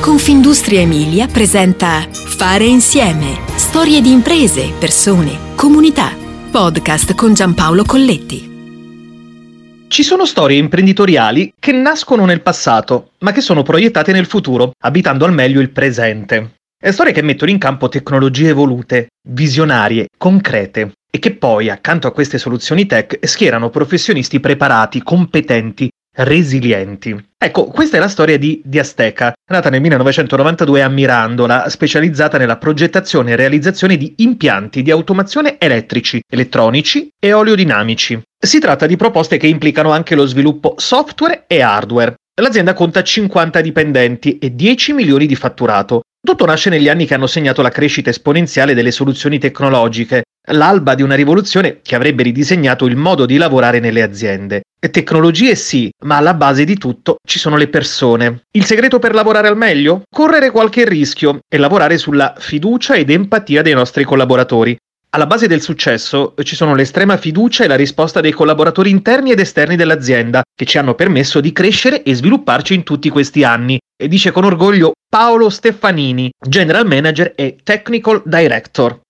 Confindustria Emilia presenta Fare insieme. Storie di imprese, persone, comunità. Podcast con Giampaolo Colletti. Ci sono storie imprenditoriali che nascono nel passato, ma che sono proiettate nel futuro, abitando al meglio il presente. E storie che mettono in campo tecnologie evolute, visionarie, concrete, e che poi, accanto a queste soluzioni tech, schierano professionisti preparati, competenti, resilienti. Ecco, questa è la storia di Diasteca, nata nel 1992 a Mirandola, specializzata nella progettazione e realizzazione di impianti di automazione elettrici, elettronici e oleodinamici. Si tratta di proposte che implicano anche lo sviluppo software e hardware. L'azienda conta 50 dipendenti e 10 milioni di fatturato. Tutto nasce negli anni che hanno segnato la crescita esponenziale delle soluzioni tecnologiche, l'alba di una rivoluzione che avrebbe ridisegnato il modo di lavorare nelle aziende. Tecnologie sì, ma alla base di tutto ci sono le persone. Il segreto per lavorare al meglio? Correre qualche rischio e lavorare sulla fiducia ed empatia dei nostri collaboratori. Alla base del successo ci sono l'estrema fiducia e la risposta dei collaboratori interni ed esterni dell'azienda, che ci hanno permesso di crescere e svilupparci in tutti questi anni. E dice con orgoglio Paolo Stefanini, General Manager e Technical Director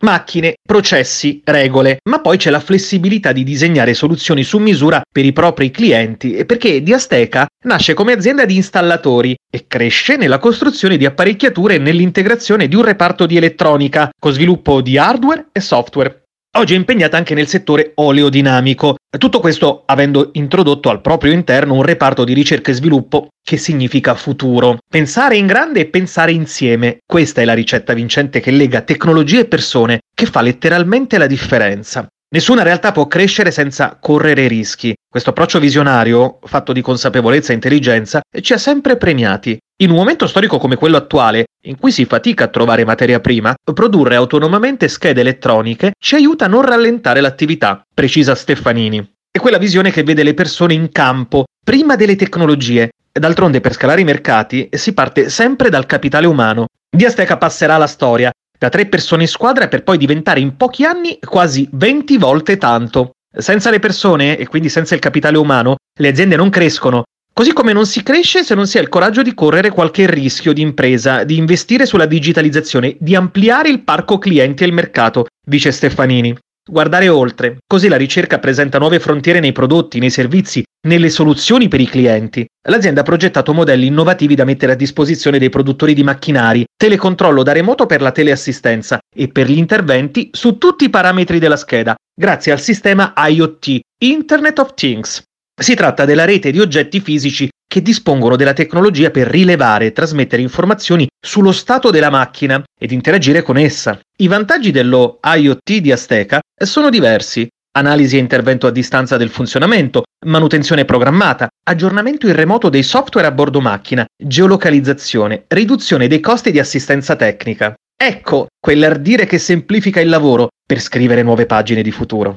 macchine, processi, regole, ma poi c'è la flessibilità di disegnare soluzioni su misura per i propri clienti perché Diasteca nasce come azienda di installatori e cresce nella costruzione di apparecchiature e nell'integrazione di un reparto di elettronica con sviluppo di hardware e software. Oggi è impegnata anche nel settore oleodinamico, tutto questo avendo introdotto al proprio interno un reparto di ricerca e sviluppo che significa futuro. Pensare in grande e pensare insieme, questa è la ricetta vincente che lega tecnologie e persone, che fa letteralmente la differenza. Nessuna realtà può crescere senza correre rischi. Questo approccio visionario, fatto di consapevolezza e intelligenza, ci ha sempre premiati. In un momento storico come quello attuale, in cui si fatica a trovare materia prima, produrre autonomamente schede elettroniche ci aiuta a non rallentare l'attività, precisa Stefanini. È quella visione che vede le persone in campo, prima delle tecnologie. D'altronde per scalare i mercati si parte sempre dal capitale umano. Diasteca passerà alla storia, da tre persone in squadra per poi diventare in pochi anni quasi 20 volte tanto. Senza le persone, e quindi senza il capitale umano, le aziende non crescono. Così come non si cresce se non si ha il coraggio di correre qualche rischio di impresa, di investire sulla digitalizzazione, di ampliare il parco clienti e il mercato, dice Stefanini. Guardare oltre, così la ricerca presenta nuove frontiere nei prodotti, nei servizi, nelle soluzioni per i clienti. L'azienda ha progettato modelli innovativi da mettere a disposizione dei produttori di macchinari, telecontrollo da remoto per la teleassistenza e per gli interventi su tutti i parametri della scheda, grazie al sistema IoT, Internet of Things. Si tratta della rete di oggetti fisici che dispongono della tecnologia per rilevare e trasmettere informazioni sullo stato della macchina ed interagire con essa. I vantaggi dello IoT di Azteca sono diversi. Analisi e intervento a distanza del funzionamento, manutenzione programmata, aggiornamento in remoto dei software a bordo macchina, geolocalizzazione, riduzione dei costi di assistenza tecnica. Ecco quell'ardire che semplifica il lavoro per scrivere nuove pagine di futuro.